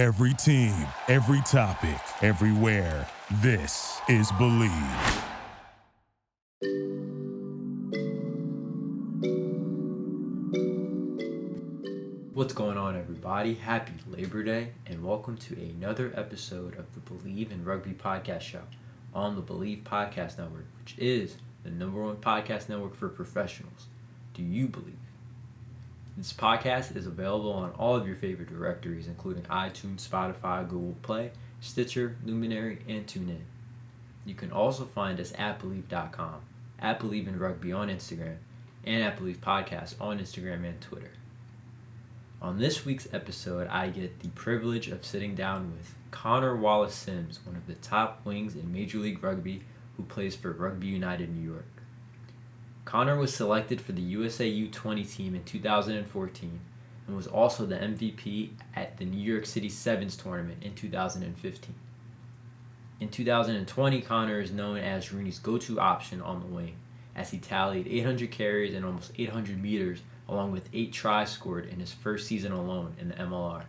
Every team, every topic, everywhere. This is Bleav. What's going on, everybody? Happy Labor Day, and welcome to another episode of the Bleav in Rugby podcast show on the Bleav Podcast Network, which is the number one podcast network for professionals. Do you believe? This podcast is available on all of your favorite directories, including iTunes, Spotify, Google Play, Stitcher, Luminary, and TuneIn. You can also find us at Bleav.com, at Bleav in Rugby on Instagram, and at Bleav Podcast on Instagram and Twitter. On this week's episode, I get the privilege of sitting down with Connor Wallace Sims, one of the top wings in Major League Rugby who plays for Rugby United New York. Connor was selected for the USA U20 team in 2014 and was also the MVP at the New York City Sevens tournament in 2015. In 2020, Connor is known as Rooney's go to option on the wing, as he tallied 800 carries and almost 800 meters, along with eight tries scored in his first season alone in the MLR.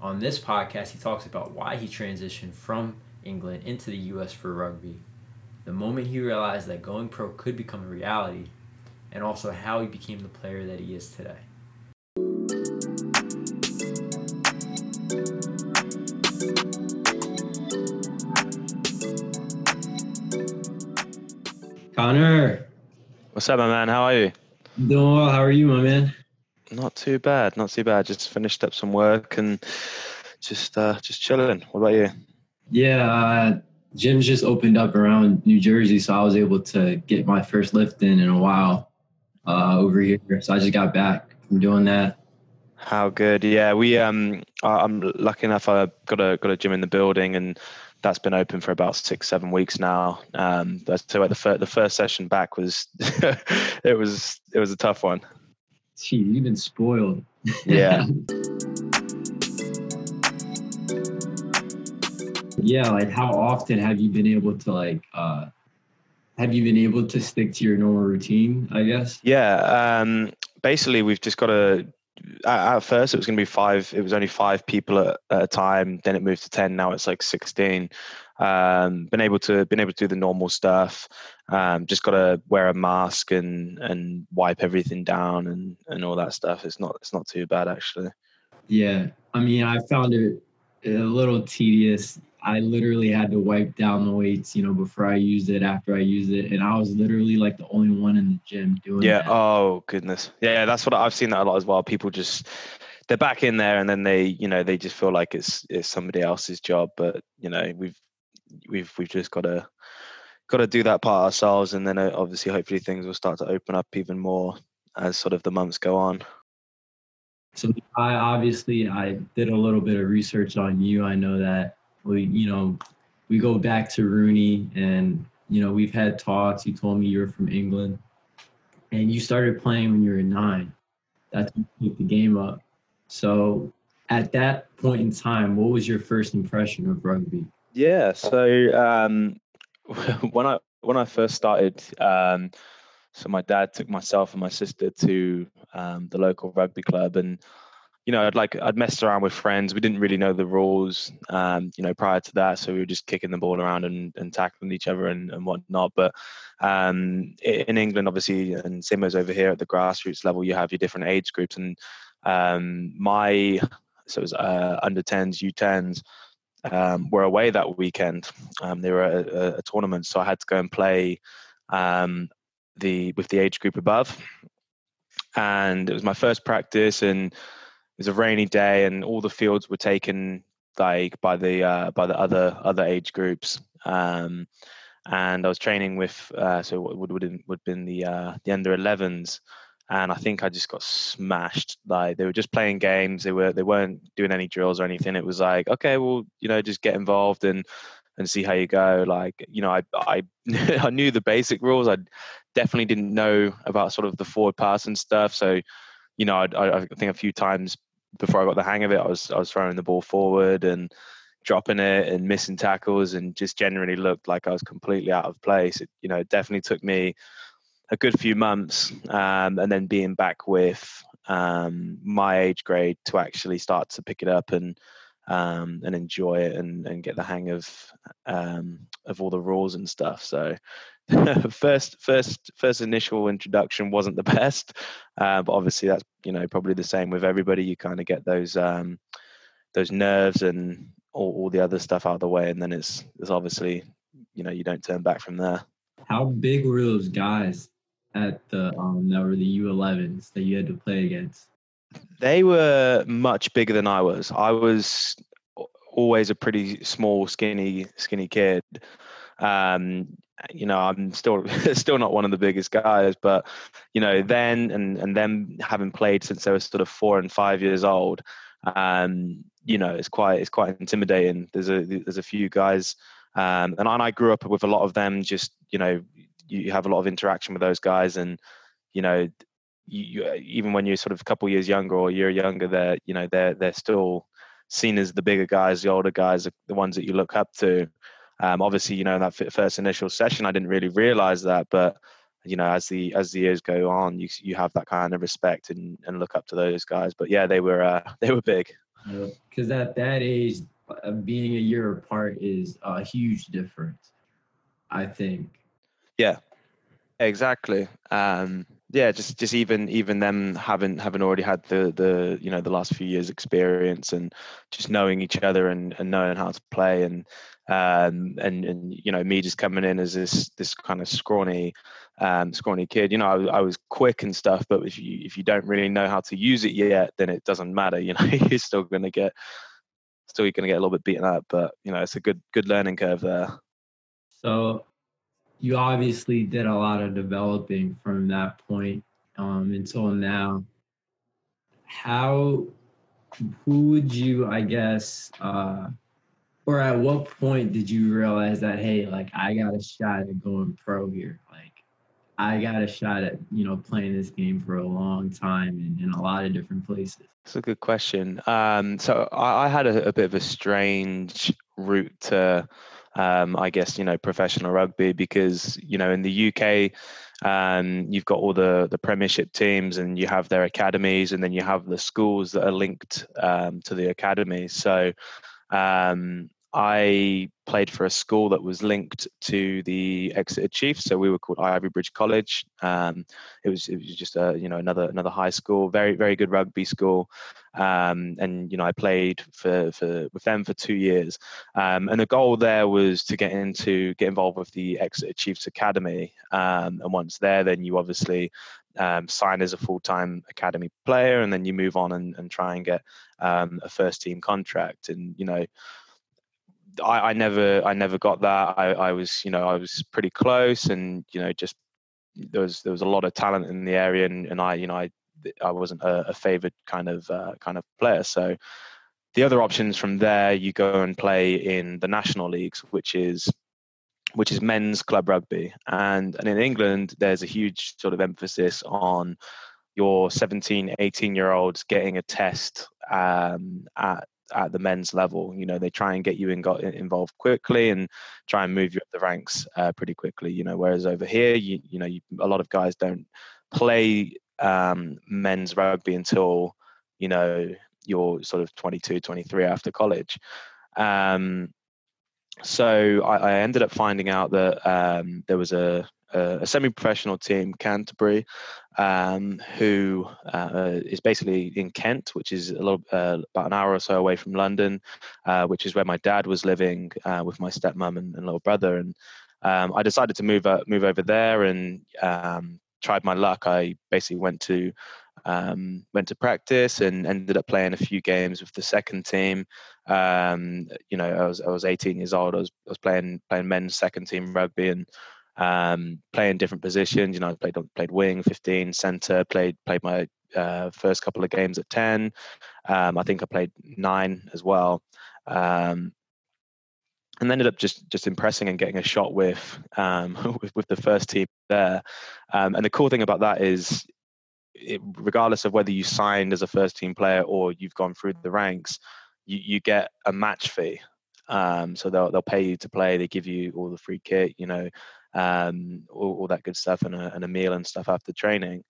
On this podcast, he talks about why he transitioned from England into the US for rugby, the moment he realized that going pro could become a reality, and also how he became the player that he is today. Connor, What's up, my man? How are you? doing well. How are you, my man? Not too bad. Not too bad. Just finished up some work and just uh, just chilling. What about you? Yeah, uh, gyms just opened up around New Jersey, so I was able to get my first lift in in a while uh, over here. So I just got back from doing that. How good? Yeah, we um, I'm lucky enough. I got a got a gym in the building, and that's been open for about six, seven weeks now. Um, so like the first the first session back was it was it was a tough one. Gee, you've been spoiled. Yeah. yeah, like how often have you been able to like uh have you been able to stick to your normal routine, I guess? Yeah. Um, basically, we've just got to. At, first, it was going to be five. It was only five people at, at a time. Then it moved to ten. Now it's like sixteen. Um, been able to been able to do the normal stuff. Um, just got to wear a mask and and wipe everything down and and all that stuff. It's not it's not too bad actually. Yeah. I mean I found it a little tedious. I literally had to wipe down the weights, you know, before I used it, after I used it. And I was literally like the only one in the gym doing it. Yeah. that. Oh goodness. Yeah, that's what I've seen that a lot as well. People just they're back in there and then they you know they just feel like it's it's somebody else's job. But you know we've we've we've just got to got to do that part ourselves and then uh, obviously hopefully things will start to open up even more as sort of the months go on. So I obviously I did a little bit of research on you. I know that we, you know, we go back to Rooney and you know, we've had talks. You told me you're from England and you started playing when you were nine. That's when you picked the game up. So at that point in time, what was your first impression of rugby? Yeah. So um, when I when I first started, um, so my dad took myself and my sister to um, the local rugby club, and you know, I'd like I'd messed around with friends. We didn't really know the rules, um, you know, prior to that, so we were just kicking the ball around and, and tackling each other and, and whatnot. But um, in England, obviously, and same as over here at the grassroots level, you have your different age groups, and um, my so it was uh, under 10s, U10s um, were away that weekend. Um, they were a, a tournament, so I had to go and play um, the with the age group above. And it was my first practice, and was a rainy day, and all the fields were taken like by the uh, by the other other age groups. Um, and I was training with uh, so what would would would been the uh, the under 11s, and I think I just got smashed. Like they were just playing games. They were they weren't doing any drills or anything. It was like, okay, well, you know, just get involved and and see how you go. Like, you know, I I I knew the basic rules. I definitely didn't know about sort of the forward pass and stuff. So, you know, I, I, I think a few times before I got the hang of it, I was I was throwing the ball forward and dropping it and missing tackles and just generally looked like I was completely out of place. It, you know, it definitely took me a good few months um, and then being back with um, my age grade to actually start to pick it up and um, and enjoy it and, and get the hang of um, of all the rules and stuff. So first first first initial introduction wasn't the best, uh, but obviously that's you know probably the same with everybody. You kind of get those um, those nerves and all, all the other stuff out of the way, and then it's it's obviously you know you don't turn back from there. How big were those guys at the um that were the U11s that you had to play against? They were much bigger than I was. I was always a pretty small, skinny, skinny kid. Um, you know, I'm still still not one of the biggest guys, but you know, then and and them having played since they were sort of four and five years old, um, you know, it's quite it's quite intimidating. There's a there's a few guys, um, and I, grew up with a lot of them. Just you know, you have a lot of interaction with those guys, and you know, you, you, even when you're sort of a couple years younger or a year younger, they're you know they're they're still seen as the bigger guys, the older guys, the ones that you look up to. Um, obviously, you know that first initial session, I didn't really realize that, but you know, as the as the years go on, you you have that kind of respect and, and look up to those guys. But yeah, they were uh, they were big. Because at that age, uh, being a year apart is a huge difference. I think. Yeah, exactly. Um, yeah, just just even even them having having already had the the you know the last few years experience and just knowing each other and, and knowing how to play and um and and you know me just coming in as this this kind of scrawny um scrawny kid you know I, I was quick and stuff but if you if you don't really know how to use it yet then it doesn't matter you know you're still going to get still you're going to get a little bit beaten up but you know it's a good good learning curve there so you obviously did a lot of developing from that point um, until now. How, who would you, I guess, uh, or at what point did you realize that, hey, like I got a shot at going pro here? Like I got a shot at, you know, playing this game for a long time and in a lot of different places. it's a good question. Um, so I, I had a, a bit of a strange route to um, I guess you know professional rugby because you know in the UK um, you've got all the the Premiership teams and you have their academies and then you have the schools that are linked um, to the academies. So um, I played for a school that was linked to the Exeter Chiefs, so we were called Ivybridge College. Um, it was it was just a you know another another high school, very very good rugby school, um, and you know I played for for with them for two years, um, and the goal there was to get into get involved with the Exeter Chiefs Academy, um, and once there, then you obviously um, sign as a full-time academy player, and then you move on and, and try and get um, a first-team contract, and you know I, I never I never got that. I, I was you know I was pretty close, and you know just there was there was a lot of talent in the area, and, and I you know I I wasn't a, a favored kind of uh, kind of player. So the other options from there, you go and play in the national leagues, which is which is men's club rugby, and and in England there's a huge sort of emphasis on your 17, 18 year olds getting a test um, at at the men's level. You know, they try and get you in, got involved quickly and try and move you up the ranks uh, pretty quickly. You know, whereas over here, you you know, you, a lot of guys don't play um, men's rugby until you know you're sort of 22, 23 after college. Um, so I, I, ended up finding out that um, there was a a, semi-professional team, Canterbury, um, who uh, is basically in Kent, which is a little uh, about an hour or so away from London, uh, which is where my dad was living uh, with my stepmom and, and little brother. And um, I decided to move uh, move over there and um, tried my luck. I basically went to um, went to practice and ended up playing a few games with the second team. Um, you know, I was I was 18 years old. I was I was playing playing men's second team rugby and um, playing different positions. You know, I played played wing, 15, center. Played played my uh, first couple of games at 10. Um, I think I played nine as well. Um, and ended up just just impressing and getting a shot with um, with, with, the first team there. Um, and the cool thing about that is, it, regardless of whether you signed as a first team player or you've gone through the ranks, you, you get a match fee. Um, so they'll they'll pay you to play. They give you all the free kit. You know, um, all, all, that good stuff and a, and a, meal and stuff after training.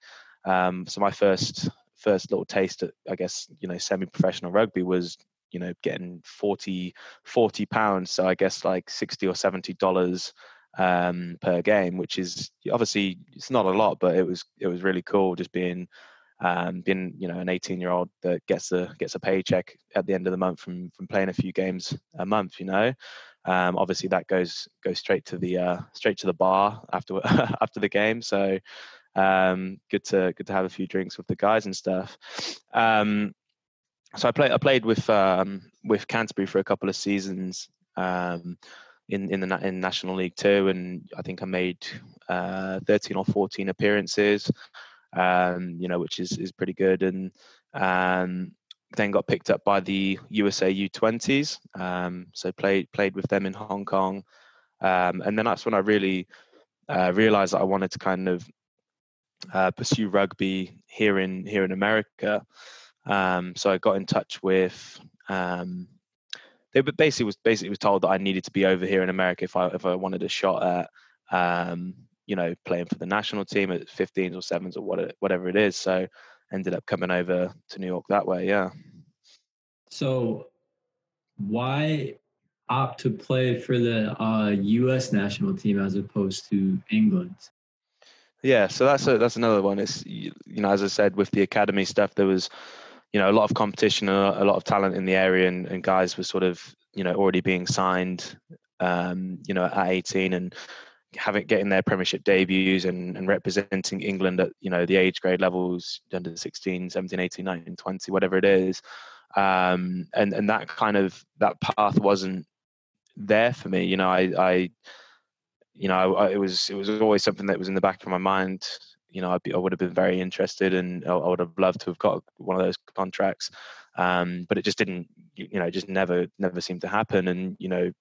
Um, so my first first little taste at I guess you know semi-professional rugby was you know getting 40 40 pounds so i guess like 60 or 70 dollars um, per game which is obviously it's not a lot but it was it was really cool just being um, being you know an 18 year old that gets a gets a paycheck at the end of the month from from playing a few games a month you know um, obviously that goes goes straight to the uh, straight to the bar after after the game. So um, good to good to have a few drinks with the guys and stuff. Um, so I played I played with um, with Canterbury for a couple of seasons um, in in the in National League Two, and I think I made uh, 13 or 14 appearances, um, you know, which is is pretty good, and um, then got picked up by the USA U20s. Um, so played played with them in Hong Kong, um, and then that's when I really uh, realized that I wanted to kind of uh, pursue rugby here in here in America. Um, so I got in touch with. Um, they basically was basically was told that I needed to be over here in America if I if I wanted a shot at um, you know playing for the national team at 15s or 7s or what, whatever it is. So ended up coming over to New York that way. Yeah. So why opt to play for the uh, U.S. national team as opposed to England? Yeah, so that's a, that's another one. It's you know as I said with the academy stuff, there was you know a lot of competition and a lot of talent in the area, and, and guys were sort of you know already being signed, um, you know at 18 and having getting their Premiership debuts and, and representing England at you know the age grade levels under 16, 17, 18, 19, 20, whatever it is, um, and and that kind of that path wasn't there for me. You know, I, I you know, I, it was it was always something that was in the back of my mind you know, I'd be, I would have been very interested and I would have loved to have got one of those contracts. Um, but it just didn't, you know, just never, never seemed to happen. And, you know,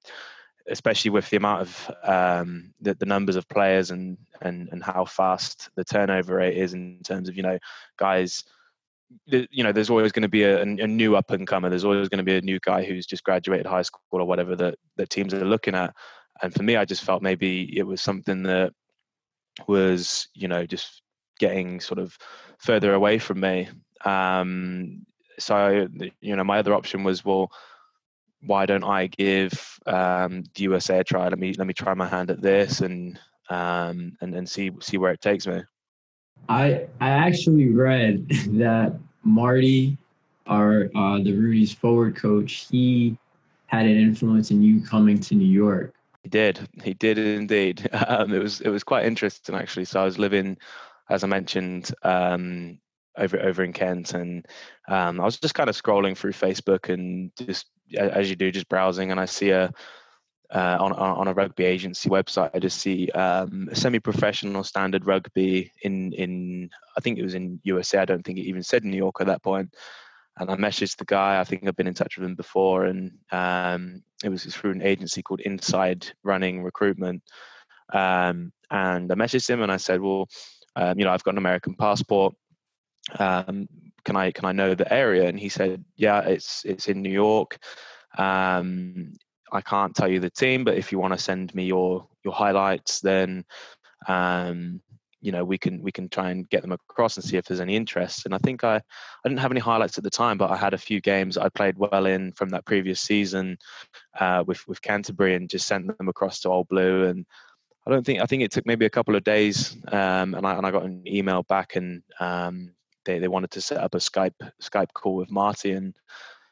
especially with the amount of um, the, the numbers of players and, and, and how fast the turnover rate is in terms of, you know, guys, you know, there's always going to be a, a new up and comer. There's always going to be a new guy who's just graduated high school or whatever that, that teams are looking at. And for me, I just felt maybe it was something that was you know just getting sort of further away from me um, so you know my other option was well why don't i give um, the usa a try let me let me try my hand at this and um, and and see see where it takes me i i actually read that marty our uh, the rudy's forward coach he had an influence in you coming to new york he did. He did indeed. Um, it was it was quite interesting actually. So I was living, as I mentioned, um, over over in Kent, and um, I was just kind of scrolling through Facebook and just as you do, just browsing, and I see a uh, on on a rugby agency website. I just see um, semi-professional standard rugby in in I think it was in USA. I don't think it even said New York at that point. and I messaged the guy. I think I've been in touch with him before, and um, it was through an agency called Inside Running Recruitment. Um, and I messaged him and I said, "Well, um, you know, I've got an American passport. Can I can I know the area?" And he said, "Yeah, it's it's in New York. Um, I can't tell you the team, but if you want to send me your your highlights, then." Um, you know we can we can try and get them across and see if there's any interest and i think i i didn't have any highlights at the time but i had a few games i played well in from that previous season uh, with with canterbury and just sent them across to old blue and i don't think i think it took maybe a couple of days um, and i and i got an email back and um, they they wanted to set up a skype skype call with marty and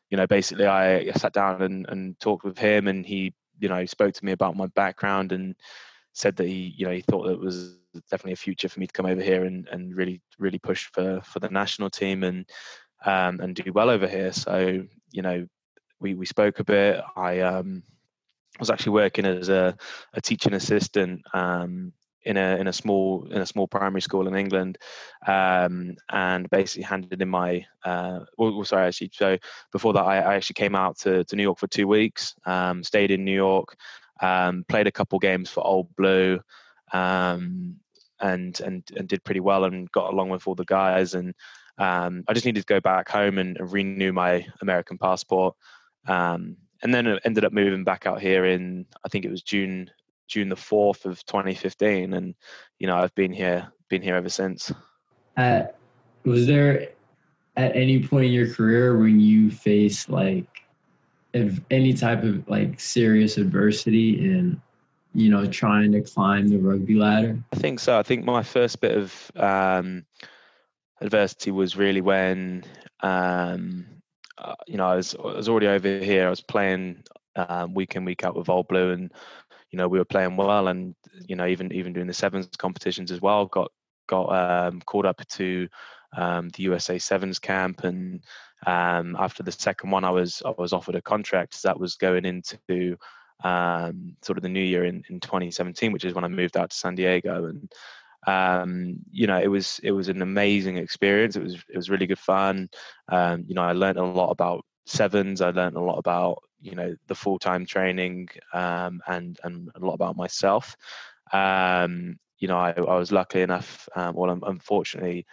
you know basically i, sat down and, and talked with him and he you know spoke to me about my background and said that he you know he thought it was definitely a future for me to come over here and, and really really push for for the national team and um, and do well over here. So you know we we spoke a bit. I um, was actually working as a, a teaching assistant um, in a in a small in a small primary school in England, um, and basically handed in my uh, well, sorry actually so before that I, I, actually came out to, to New York for two weeks, um, stayed in New York, um, played a couple games for Old Blue, um, and and and did pretty well and got along with all the guys. And um, I just needed to go back home and, renew my American passport. Um, and then ended up moving back out here in I think it was June June the fourth of 2015, and you know I've been here been here ever since. Uh, was there at any point in your career when you faced like any type of like serious adversity in you know trying to climb the rugby ladder? I think so. I think my first bit of um, adversity was really when um, uh, you know I was I was already over here. I was playing um, week in week out with Old Blue, and you know we were playing well, and you know even even doing the sevens competitions as well. Got got um, called up to um, the USA Sevens camp, and um, after the second one, I was I was offered a contract that was going into um, sort of the new year in, in 2017, which is when I moved out to San Diego, and um, you know it was it was an amazing experience. It was it was really good fun. Um, you know, I learned a lot about sevens. I learned a lot about you know the full time training um, and and a lot about myself. Um, you know, I, I was lucky enough. Um, well, unfortunately,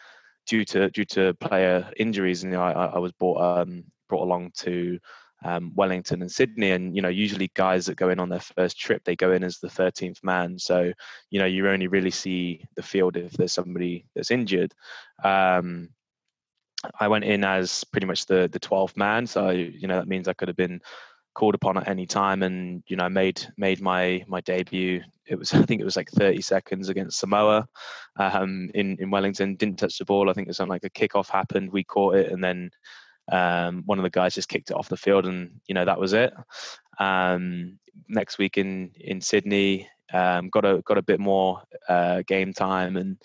due to due to player injuries, you know, I, I was brought um, brought along to um, Wellington and Sydney, and you know, usually guys that go in on their first trip, they go in as the 13th man. So, you know, you only really see the field if there's somebody that's injured. Um, I went in as pretty much the the 12th man, so you know that means I could have been called upon at any time and you know made made my my debut. It was i think it was like 30 seconds against samoa um, in in wellington. Didn't touch the ball. I think it was something like a kickoff happened. We caught it and then um, one of the guys just kicked it off the field and you know that was it. Um, next week in in sydney um, got a got a bit more uh, game time and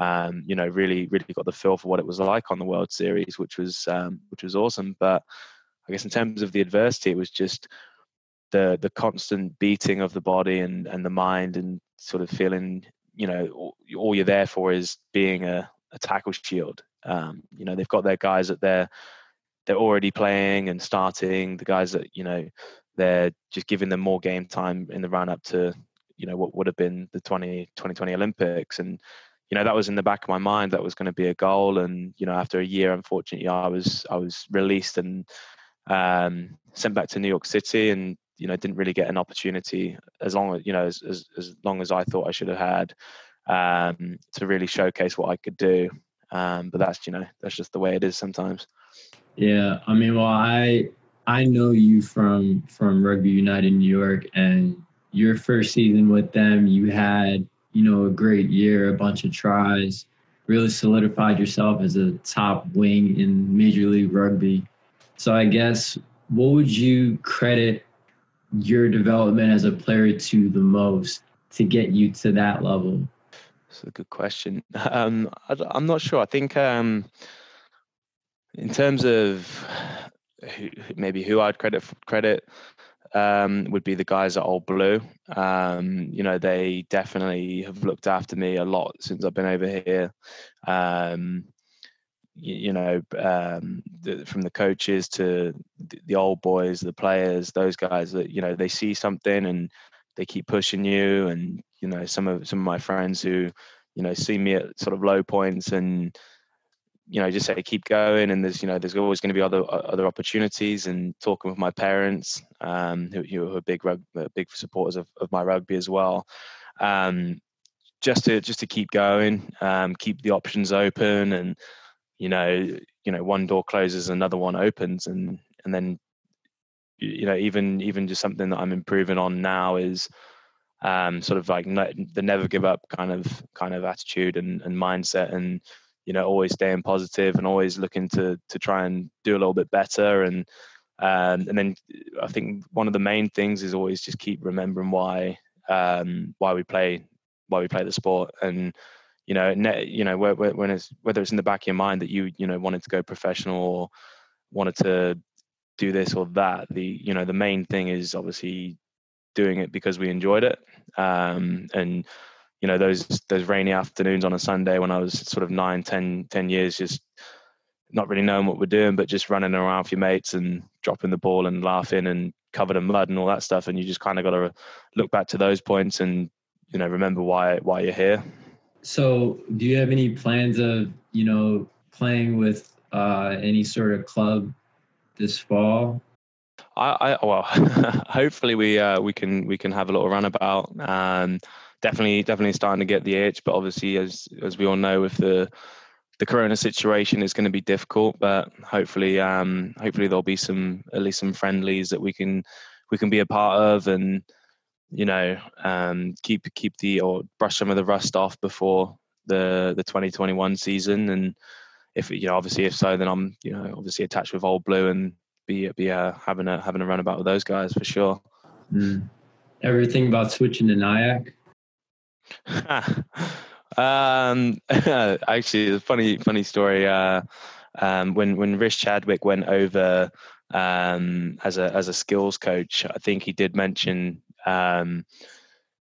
um, you know really really got the feel for what it was like on the world series which was um, which was awesome. But I guess in terms of the adversity, it was just the the constant beating of the body and and the mind and sort of feeling you know all, you're there for is being a, a tackle shield. Um, you know they've got their guys that they're they're already playing and starting. The guys that you know they're just giving them more game time in the run up to you know what would have been the 20, 2020 Olympics and you know that was in the back of my mind that was going to be a goal and you know after a year unfortunately I was I was released and um, sent back to New York City, and you know didn't really get an opportunity as long as you know as as, as long as I thought I should have had um, to really showcase what I could do. Um, but that's you know that's just the way it is sometimes. Yeah, I mean, well, I I know you from from Rugby United New York, and your first season with them, you had you know a great year, a bunch of tries, really solidified yourself as a top wing in Major League Rugby. So I guess what would you credit your development as a player to the most to get you to that level? That's a good question. Um, I, am not sure. I think um, in terms of who, maybe who I'd credit credit um, would be the guys at Old Blue. Um, you know, they definitely have looked after me a lot since I've been over here. Um, you, you know, um, the, from the coaches to the, old boys, the players, those guys that you know they see something and they keep pushing you. And you know, some of some of my friends who you know see me at sort of low points and you know just say keep going and there's you know there's always going to be other other opportunities and talking with my parents um, who, who are big uh, big supporters of, of my rugby as well um, just to just to keep going um, keep the options open and you know you know one door closes another one opens and and then you know even even just something that i'm improving on now is um sort of like the never give up kind of kind of attitude and, and mindset and you know always staying positive and always looking to to try and do a little bit better. And um and then i think one of the main things is always just keep remembering why um why we play why we play the sport. And you know, ne- you know, when it's whether it's in the back of your mind that you, you know, wanted to go professional or wanted to do this or that, the, you know, the main thing is obviously doing it because we enjoyed it. Um, and, you know, those, those rainy afternoons on a Sunday when I was sort of nine, 10, 10 years, just not really knowing what we're doing, but just running around with your mates and dropping the ball and laughing and covered in mud and all that stuff. And you just kind of got to look back to those points and, you know, remember why, why you're here. So, do you have any plans of you know playing with uh, any sort of club this fall? I, I well, hopefully we uh, we can we can have a little runabout. Um, definitely definitely starting to get the itch, but obviously as as we all know with the the corona situation is going to be difficult, but hopefully, um, hopefully there'll be some at least some friendlies that we can we can be a part of, and you know, um, keep keep the or brush some of the rust off before the the 2021 season. And if you know, obviously, if so, then I'm you know obviously attached with Old Blue and be be uh, having a having a run about with those guys for sure. Mm. Everything about switching to NYAC. um, actually, a funny funny story. Uh, um, when when Rich Chadwick went over um, as a as a skills coach, I think he did mention um,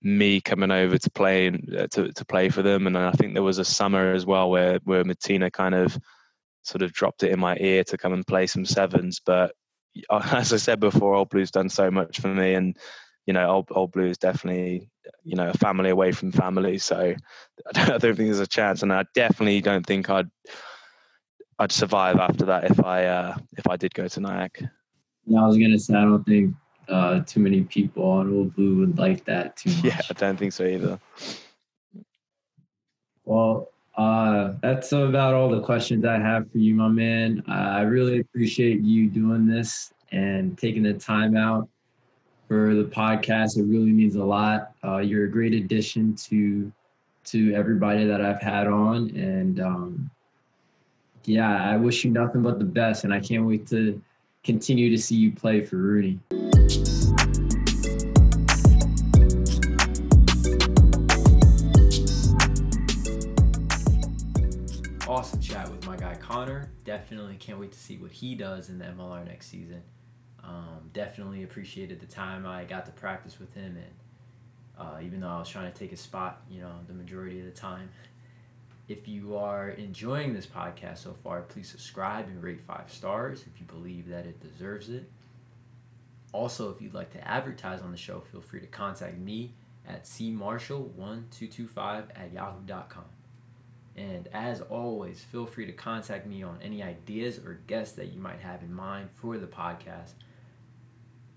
me coming over to play uh, to to play for them, and I think there was a summer as well where where Matina kind of sort of dropped it in my ear to come and play some sevens. But as I said before, Old Blue's done so much for me, and you know, Old, Old Blue is definitely you know a family away from family. So I don't, I don't think there's a chance, and I definitely don't think I'd I'd survive after that if I uh, if I did go to NYAC. Yeah, I was gonna say I don't think uh, too many people on Old Blue would like that too much. Yeah, I don't think so either. Well, uh, that's about all the questions I have for you, my man. I really appreciate you doing this and taking the time out for the podcast. It really means a lot. Uh, you're a great addition to to everybody that I've had on, and um, yeah, I wish you nothing but the best, and I can't wait to continue to see you play for Rudy. Awesome chat with my guy Connor. Definitely can't wait to see what he does in the MLR next season. Um, definitely appreciated the time I got to practice with him, and uh, even though I was trying to take a spot, you know, the majority of the time. If you are enjoying this podcast so far, please subscribe and rate five stars if you believe that it deserves it. Also, if you'd like to advertise on the show, feel free to contact me at cmarshall1225 at yahoo.com. And as always, feel free to contact me on any ideas or guests that you might have in mind for the podcast.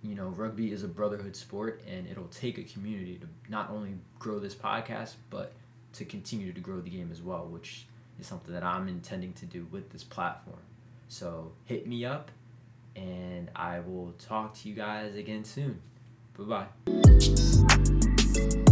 You know, rugby is a brotherhood sport, and it'll take a community to not only grow this podcast, but to continue to grow the game as well, which is something that I'm intending to do with this platform. So hit me up, and I will talk to you guys again soon. Bye bye.